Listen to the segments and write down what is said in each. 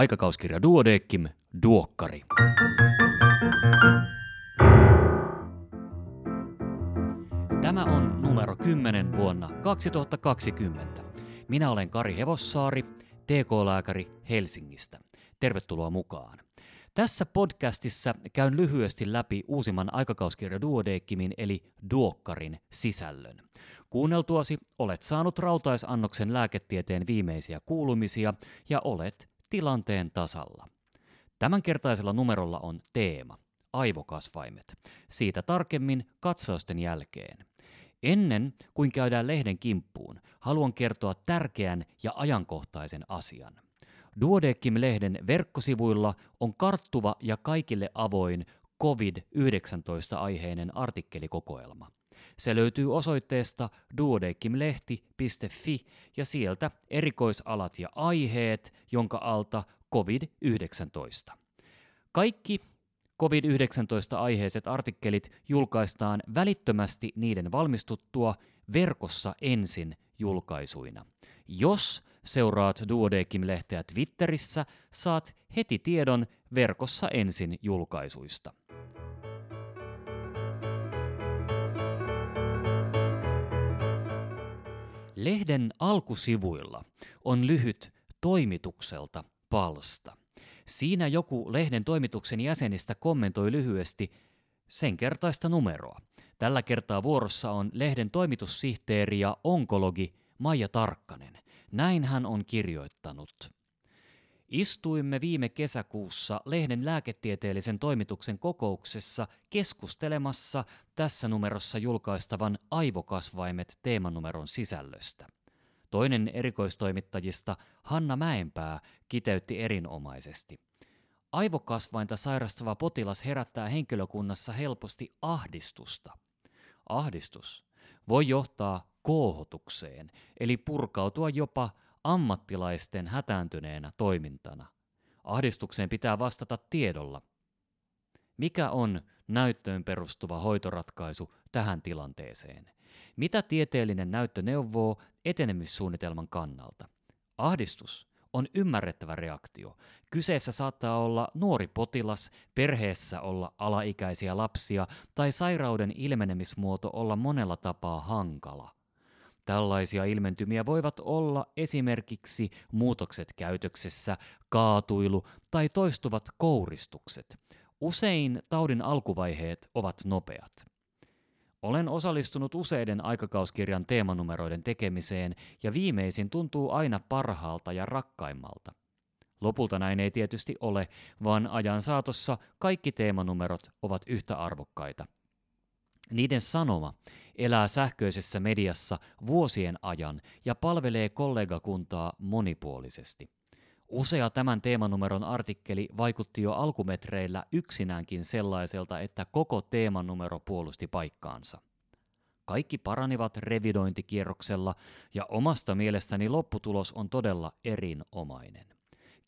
Aikakauskirja Duodeckim, Duokkari. Tämä on numero 10 vuonna 2020. Minä olen Kari Hevossaari, TK-lääkäri Helsingistä. Tervetuloa mukaan. Tässä podcastissa käyn lyhyesti läpi uusimman aikakauskirja Duodeckimin eli Duokkarin sisällön. Kuunneltuasi olet saanut rautaisannoksen lääketieteen viimeisiä kuulumisia ja olet tilanteen tasalla. Tämänkertaisella numerolla on teema, aivokasvaimet. Siitä tarkemmin katsausten jälkeen. Ennen kuin käydään lehden kimppuun, haluan kertoa tärkeän ja ajankohtaisen asian. Duodeckim-lehden verkkosivuilla on karttuva ja kaikille avoin COVID-19-aiheinen artikkelikokoelma. Se löytyy osoitteesta duodecimlehti.fi ja sieltä erikoisalat ja aiheet, jonka alta COVID-19. Kaikki COVID-19-aiheiset artikkelit julkaistaan välittömästi niiden valmistuttua verkossa ensin julkaisuina. Jos seuraat Duodeckim-lehteä Twitterissä, saat heti tiedon verkossa ensin julkaisuista. Lehden alkusivuilla on lyhyt toimitukselta palsta. Siinä joku lehden toimituksen jäsenistä kommentoi lyhyesti sen kertaista numeroa. Tällä kertaa vuorossa on lehden toimitussihteeri ja onkologi Maija Tarkkanen. Näin hän on kirjoittanut. Istuimme viime kesäkuussa lehden lääketieteellisen toimituksen kokouksessa keskustelemassa tässä numerossa julkaistavan aivokasvaimet teemanumeron sisällöstä. Toinen erikoistoimittajista, Hanna Mäenpää, kiteytti erinomaisesti. Aivokasvainta sairastava potilas herättää henkilökunnassa helposti ahdistusta. Ahdistus voi johtaa koohotukseen, eli purkautua jopa ammattilaisten hätääntyneenä toimintana. Ahdistukseen pitää vastata tiedolla. Mikä on näyttöön perustuva hoitoratkaisu tähän tilanteeseen? Mitä tieteellinen näyttö neuvoo etenemissuunnitelman kannalta? Ahdistus on ymmärrettävä reaktio. Kyseessä saattaa olla nuori potilas, perheessä olla alaikäisiä lapsia tai sairauden ilmenemismuoto olla monella tapaa hankala. Tällaisia ilmentymiä voivat olla esimerkiksi muutokset käytöksessä, kaatuilu tai toistuvat kouristukset. Usein taudin alkuvaiheet ovat nopeat. Olen osallistunut useiden aikakauskirjan teemanumeroiden tekemiseen ja viimeisin tuntuu aina parhaalta ja rakkaimmalta. Lopulta näin ei tietysti ole, vaan ajan saatossa kaikki teemanumerot ovat yhtä arvokkaita – niiden sanoma elää sähköisessä mediassa vuosien ajan ja palvelee kollegakuntaa monipuolisesti. Usea tämän teemanumeron artikkeli vaikutti jo alkumetreillä yksinäänkin sellaiselta, että koko teemanumero puolusti paikkaansa. Kaikki paranivat revidointikierroksella ja omasta mielestäni lopputulos on todella erinomainen.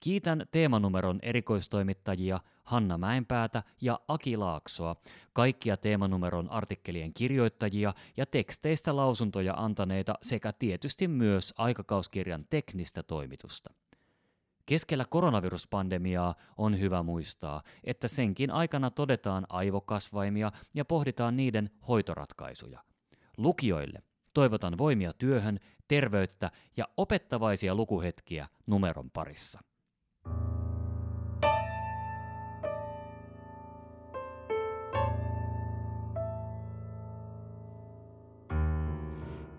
Kiitän teemanumeron erikoistoimittajia Hanna Mäenpäätä ja Aki Laaksoa, kaikkia teemanumeron artikkelien kirjoittajia ja teksteistä lausuntoja antaneita sekä tietysti myös aikakauskirjan teknistä toimitusta. Keskellä koronaviruspandemiaa on hyvä muistaa, että senkin aikana todetaan aivokasvaimia ja pohditaan niiden hoitoratkaisuja. Lukijoille toivotan voimia työhön, terveyttä ja opettavaisia lukuhetkiä numeron parissa.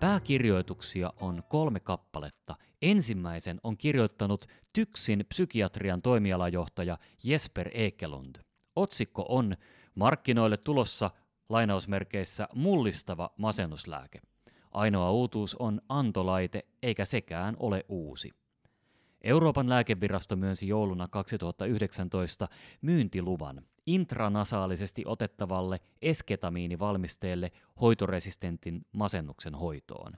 Pääkirjoituksia on kolme kappaletta. Ensimmäisen on kirjoittanut Tyksin psykiatrian toimialajohtaja Jesper Ekelund. Otsikko on Markkinoille tulossa lainausmerkeissä mullistava masennuslääke. Ainoa uutuus on antolaite, eikä sekään ole uusi. Euroopan lääkevirasto myönsi jouluna 2019 myyntiluvan intranasaalisesti otettavalle esketamiinivalmisteelle hoitoresistentin masennuksen hoitoon.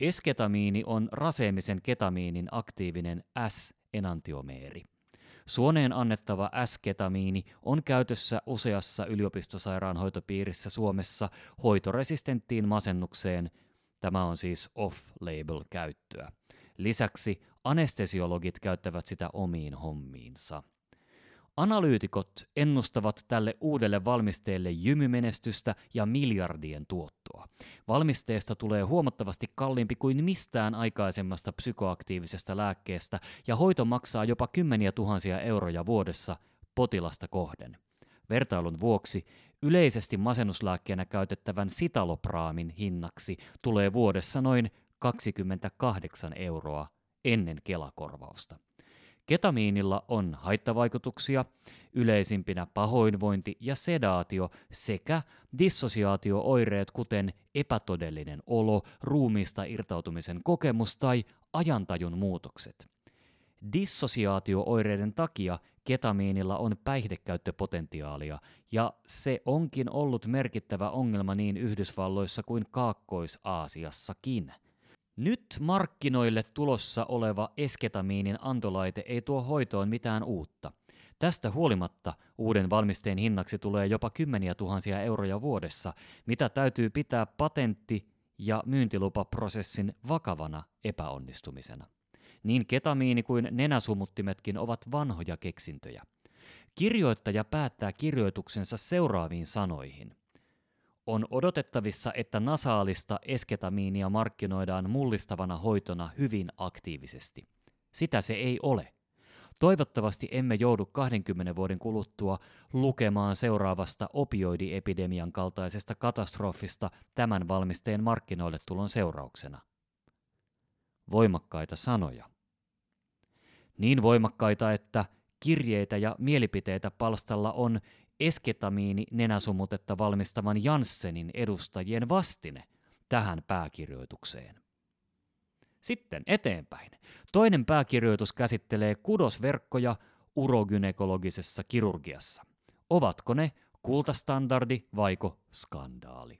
Esketamiini on raseemisen ketamiinin aktiivinen S-enantiomeeri. Suoneen annettava S-ketamiini on käytössä useassa yliopistosairaanhoitopiirissä Suomessa hoitoresistenttiin masennukseen. Tämä on siis off-label käyttöä. Lisäksi anestesiologit käyttävät sitä omiin hommiinsa. Analyytikot ennustavat tälle uudelle valmisteelle jymymenestystä ja miljardien tuottoa. Valmisteesta tulee huomattavasti kalliimpi kuin mistään aikaisemmasta psykoaktiivisesta lääkkeestä ja hoito maksaa jopa kymmeniä tuhansia euroja vuodessa potilasta kohden. Vertailun vuoksi yleisesti masennuslääkkeenä käytettävän sitalopraamin hinnaksi tulee vuodessa noin 28 euroa ennen kelakorvausta. Ketamiinilla on haittavaikutuksia, yleisimpinä pahoinvointi ja sedaatio sekä dissosiaatiooireet kuten epätodellinen olo, ruumiista irtautumisen kokemus tai ajantajun muutokset. Dissosiaatiooireiden takia ketamiinilla on päihdekäyttöpotentiaalia, ja se onkin ollut merkittävä ongelma niin Yhdysvalloissa kuin Kaakkois-Aasiassakin – nyt markkinoille tulossa oleva esketamiinin antolaite ei tuo hoitoon mitään uutta. Tästä huolimatta uuden valmisteen hinnaksi tulee jopa kymmeniä tuhansia euroja vuodessa, mitä täytyy pitää patentti- ja myyntilupaprosessin vakavana epäonnistumisena. Niin ketamiini kuin nenäsumuttimetkin ovat vanhoja keksintöjä. Kirjoittaja päättää kirjoituksensa seuraaviin sanoihin. On odotettavissa, että nasaalista esketamiinia markkinoidaan mullistavana hoitona hyvin aktiivisesti. Sitä se ei ole. Toivottavasti emme joudu 20 vuoden kuluttua lukemaan seuraavasta opioidiepidemian kaltaisesta katastrofista tämän valmisteen markkinoille tulon seurauksena. Voimakkaita sanoja. Niin voimakkaita, että kirjeitä ja mielipiteitä palstalla on esketamiini nenäsumutetta valmistavan Janssenin edustajien vastine tähän pääkirjoitukseen. Sitten eteenpäin. Toinen pääkirjoitus käsittelee kudosverkkoja urogynekologisessa kirurgiassa. Ovatko ne kultastandardi vaiko skandaali?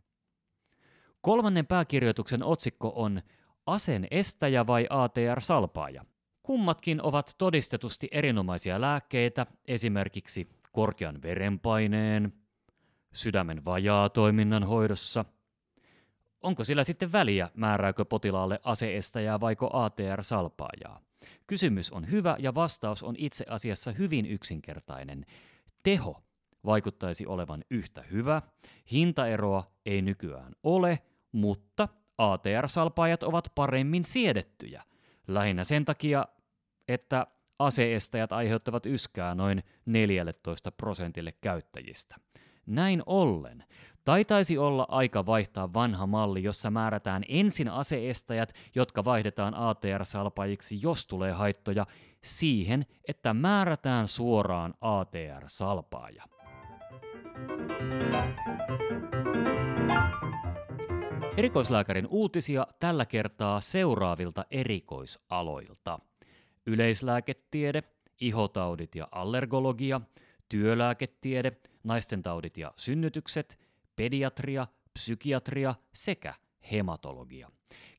Kolmannen pääkirjoituksen otsikko on Asen estäjä vai ATR-salpaaja? Kummatkin ovat todistetusti erinomaisia lääkkeitä, esimerkiksi korkean verenpaineen, sydämen vajaa toiminnan hoidossa. Onko sillä sitten väliä, määrääkö potilaalle aseestäjää vaiko ATR-salpaajaa? Kysymys on hyvä ja vastaus on itse asiassa hyvin yksinkertainen. Teho vaikuttaisi olevan yhtä hyvä, hintaeroa ei nykyään ole, mutta ATR-salpaajat ovat paremmin siedettyjä. Lähinnä sen takia, että aseestäjät aiheuttavat yskää noin 14 prosentille käyttäjistä. Näin ollen, taitaisi olla aika vaihtaa vanha malli, jossa määrätään ensin aseestäjät, jotka vaihdetaan ATR-salpajiksi, jos tulee haittoja, siihen, että määrätään suoraan ATR-salpaaja. Erikoislääkärin uutisia tällä kertaa seuraavilta erikoisaloilta yleislääketiede, ihotaudit ja allergologia, työlääketiede, naistentaudit ja synnytykset, pediatria, psykiatria sekä hematologia.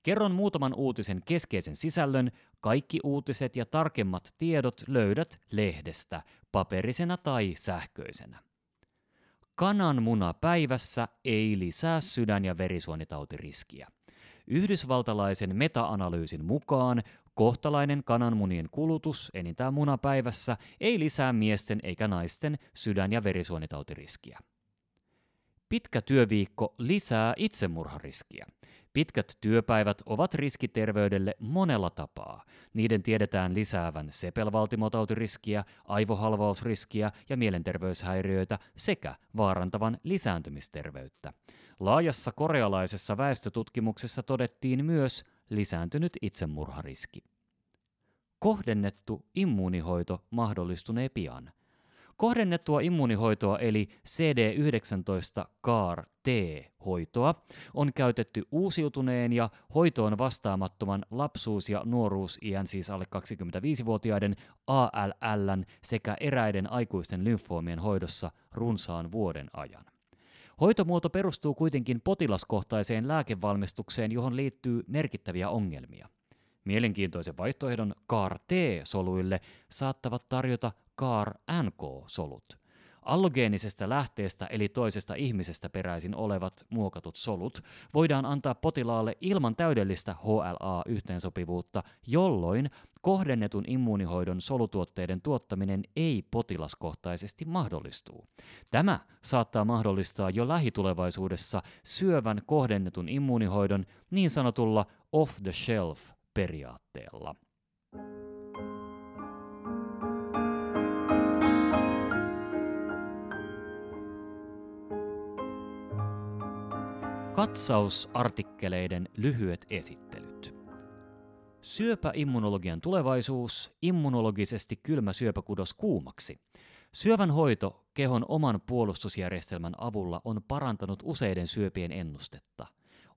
Kerron muutaman uutisen keskeisen sisällön. Kaikki uutiset ja tarkemmat tiedot löydät lehdestä, paperisena tai sähköisenä. Kananmuna päivässä ei lisää sydän- ja verisuonitautiriskiä. Yhdysvaltalaisen meta-analyysin mukaan Kohtalainen kananmunien kulutus enintään munapäivässä ei lisää miesten eikä naisten sydän- ja verisuonitautiriskiä. Pitkä työviikko lisää itsemurhariskiä. Pitkät työpäivät ovat riski terveydelle monella tapaa. Niiden tiedetään lisäävän sepelvaltimotautiriskiä, aivohalvausriskiä ja mielenterveyshäiriöitä sekä vaarantavan lisääntymisterveyttä. Laajassa korealaisessa väestötutkimuksessa todettiin myös lisääntynyt itsemurhariski. Kohdennettu immuunihoito mahdollistunee pian. Kohdennettua immuunihoitoa eli CD19 CAR-T-hoitoa on käytetty uusiutuneen ja hoitoon vastaamattoman lapsuus- ja nuoruusiän siis alle 25-vuotiaiden ALL sekä eräiden aikuisten lymfoomien hoidossa runsaan vuoden ajan. Hoitomuoto perustuu kuitenkin potilaskohtaiseen lääkevalmistukseen, johon liittyy merkittäviä ongelmia. Mielenkiintoisen vaihtoehdon CAR-T-soluille saattavat tarjota CAR-NK-solut. Allogeenisestä lähteestä eli toisesta ihmisestä peräisin olevat muokatut solut voidaan antaa potilaalle ilman täydellistä HLA-yhteensopivuutta, jolloin kohdennetun immuunihoidon solutuotteiden tuottaminen ei potilaskohtaisesti mahdollistuu. Tämä saattaa mahdollistaa jo lähitulevaisuudessa syövän kohdennetun immuunihoidon niin sanotulla off-the-shelf Katsausartikkeleiden lyhyet esittelyt. Syöpäimmunologian tulevaisuus, immunologisesti kylmä syöpäkudos kuumaksi. Syövän hoito kehon oman puolustusjärjestelmän avulla on parantanut useiden syöpien ennustetta.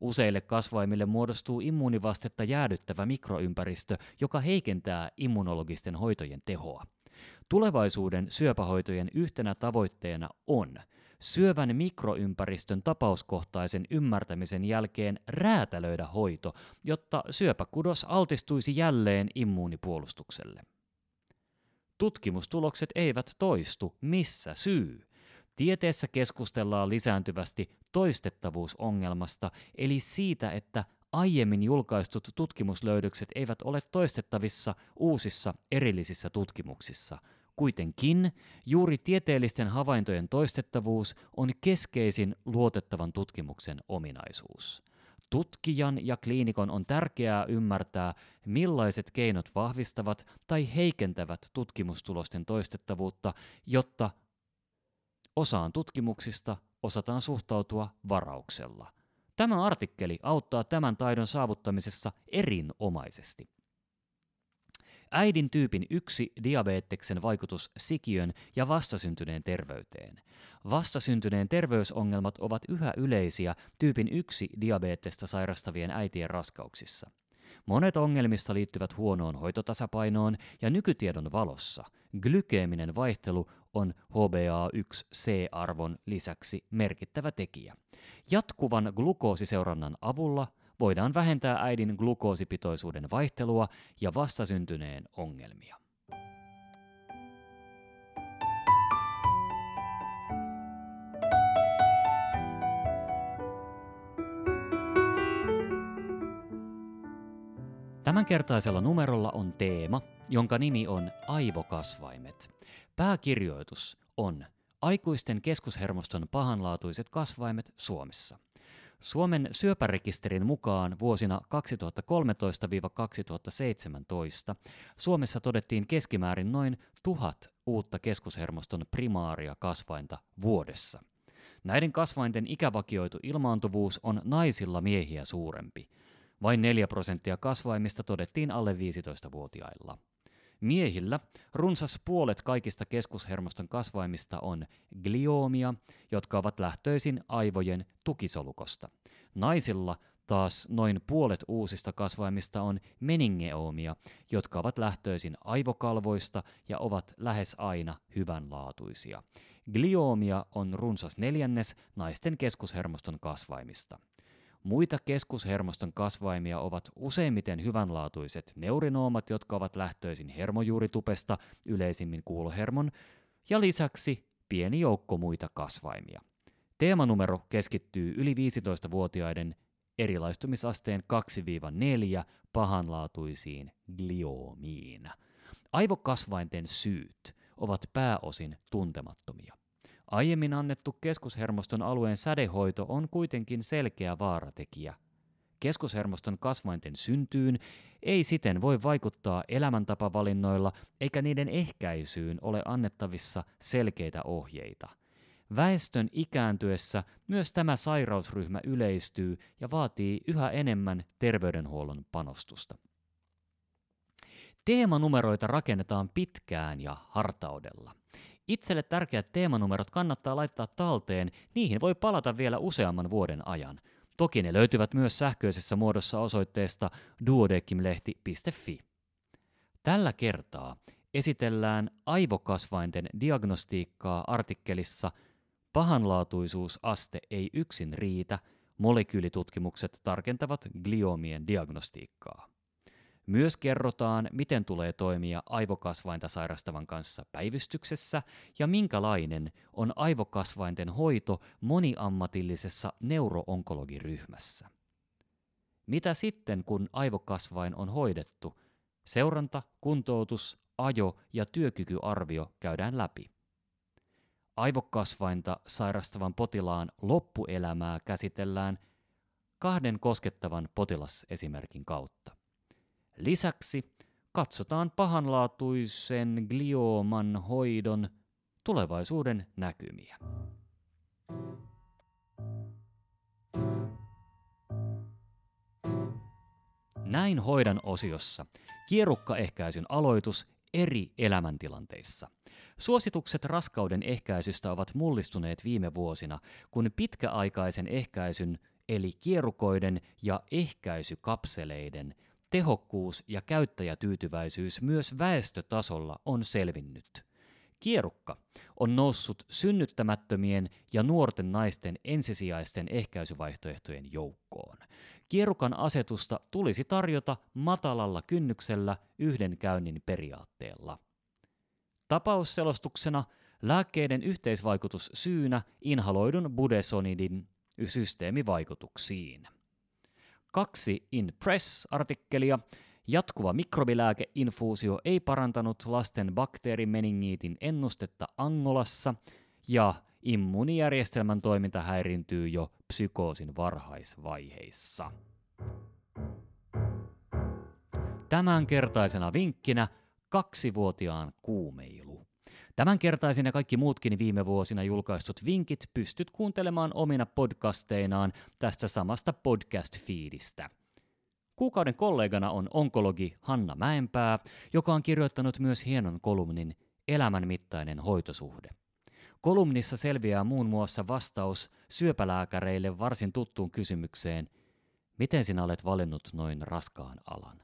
Useille kasvaimille muodostuu immuunivastetta jäädyttävä mikroympäristö, joka heikentää immunologisten hoitojen tehoa. Tulevaisuuden syöpähoitojen yhtenä tavoitteena on – syövän mikroympäristön tapauskohtaisen ymmärtämisen jälkeen räätälöidä hoito, jotta syöpäkudos altistuisi jälleen immuunipuolustukselle. Tutkimustulokset eivät toistu, missä syy? Tieteessä keskustellaan lisääntyvästi toistettavuusongelmasta, eli siitä, että aiemmin julkaistut tutkimuslöydökset eivät ole toistettavissa uusissa erillisissä tutkimuksissa – Kuitenkin juuri tieteellisten havaintojen toistettavuus on keskeisin luotettavan tutkimuksen ominaisuus. Tutkijan ja kliinikon on tärkeää ymmärtää, millaiset keinot vahvistavat tai heikentävät tutkimustulosten toistettavuutta, jotta osaan tutkimuksista osataan suhtautua varauksella. Tämä artikkeli auttaa tämän taidon saavuttamisessa erinomaisesti. Äidin tyypin yksi diabeteksen vaikutus sikiön ja vastasyntyneen terveyteen. Vastasyntyneen terveysongelmat ovat yhä yleisiä tyypin yksi diabetesta sairastavien äitien raskauksissa. Monet ongelmista liittyvät huonoon hoitotasapainoon ja nykytiedon valossa glykeeminen vaihtelu on HbA1c-arvon lisäksi merkittävä tekijä. Jatkuvan glukoosiseurannan avulla voidaan vähentää äidin glukoosipitoisuuden vaihtelua ja vastasyntyneen ongelmia. Tämänkertaisella numerolla on teema, jonka nimi on Aivokasvaimet. Pääkirjoitus on Aikuisten keskushermoston pahanlaatuiset kasvaimet Suomessa – Suomen syöpärekisterin mukaan vuosina 2013-2017 Suomessa todettiin keskimäärin noin tuhat uutta keskushermoston primaaria kasvainta vuodessa. Näiden kasvainten ikävakioitu ilmaantuvuus on naisilla miehiä suurempi. Vain 4 prosenttia kasvaimista todettiin alle 15-vuotiailla. Miehillä runsas puolet kaikista keskushermoston kasvaimista on glioomia, jotka ovat lähtöisin aivojen tukisolukosta. Naisilla taas noin puolet uusista kasvaimista on meningeoomia, jotka ovat lähtöisin aivokalvoista ja ovat lähes aina hyvänlaatuisia. Glioomia on runsas neljännes naisten keskushermoston kasvaimista. Muita keskushermoston kasvaimia ovat useimmiten hyvänlaatuiset neurinoomat, jotka ovat lähtöisin hermojuuritupesta, yleisimmin kuulohermon, ja lisäksi pieni joukko muita kasvaimia. Teemanumero keskittyy yli 15-vuotiaiden erilaistumisasteen 2-4 pahanlaatuisiin glioomiin. Aivokasvainten syyt ovat pääosin tuntemattomia. Aiemmin annettu keskushermoston alueen sädehoito on kuitenkin selkeä vaaratekijä. Keskushermoston kasvainten syntyyn ei siten voi vaikuttaa elämäntapavalinnoilla eikä niiden ehkäisyyn ole annettavissa selkeitä ohjeita. Väestön ikääntyessä myös tämä sairausryhmä yleistyy ja vaatii yhä enemmän terveydenhuollon panostusta. Teemanumeroita rakennetaan pitkään ja hartaudella. Itselle tärkeät teemanumerot kannattaa laittaa talteen, niihin voi palata vielä useamman vuoden ajan. Toki ne löytyvät myös sähköisessä muodossa osoitteesta duodecimlehti.fi. Tällä kertaa esitellään aivokasvainten diagnostiikkaa artikkelissa Pahanlaatuisuusaste ei yksin riitä, molekyylitutkimukset tarkentavat gliomien diagnostiikkaa. Myös kerrotaan, miten tulee toimia aivokasvainta sairastavan kanssa päivystyksessä ja minkälainen on aivokasvainten hoito moniammatillisessa neuroonkologiryhmässä. Mitä sitten, kun aivokasvain on hoidettu? Seuranta, kuntoutus, ajo ja työkykyarvio käydään läpi. Aivokasvainta sairastavan potilaan loppuelämää käsitellään kahden koskettavan potilasesimerkin kautta. Lisäksi katsotaan pahanlaatuisen glioman hoidon tulevaisuuden näkymiä. Näin hoidan osiossa kierukkaehkäisyn aloitus eri elämäntilanteissa. Suositukset raskauden ehkäisystä ovat mullistuneet viime vuosina, kun pitkäaikaisen ehkäisyn eli kierukoiden ja ehkäisykapseleiden tehokkuus ja käyttäjätyytyväisyys myös väestötasolla on selvinnyt. Kierukka on noussut synnyttämättömien ja nuorten naisten ensisijaisten ehkäisyvaihtoehtojen joukkoon. Kierukan asetusta tulisi tarjota matalalla kynnyksellä yhden käynnin periaatteella. Tapausselostuksena lääkkeiden yhteisvaikutus syynä inhaloidun budesonidin systeemivaikutuksiin. Kaksi In Press-artikkelia Jatkuva mikrobilääkeinfuusio ei parantanut lasten bakteerimeningiitin ennustetta Angolassa ja immuunijärjestelmän toiminta häirintyy jo psykoosin varhaisvaiheissa. Tämänkertaisena vinkkinä kaksivuotiaan kuumeilu. Tämänkertaisin ja kaikki muutkin viime vuosina julkaistut vinkit pystyt kuuntelemaan omina podcasteinaan tästä samasta podcast-fiidistä. Kuukauden kollegana on onkologi Hanna Mäenpää, joka on kirjoittanut myös hienon kolumnin Elämänmittainen hoitosuhde. Kolumnissa selviää muun muassa vastaus syöpälääkäreille varsin tuttuun kysymykseen, miten sinä olet valinnut noin raskaan alan?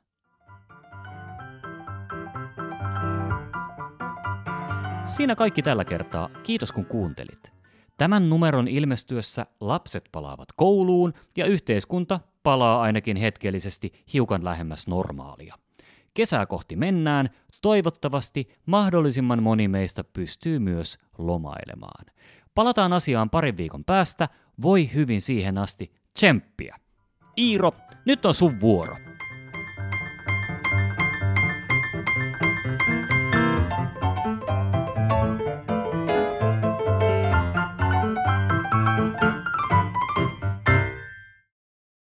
Siinä kaikki tällä kertaa. Kiitos kun kuuntelit. Tämän numeron ilmestyessä lapset palaavat kouluun ja yhteiskunta palaa ainakin hetkellisesti hiukan lähemmäs normaalia. Kesää kohti mennään, toivottavasti mahdollisimman moni meistä pystyy myös lomailemaan. Palataan asiaan parin viikon päästä, voi hyvin siihen asti tsemppiä. Iiro, nyt on sun vuoro.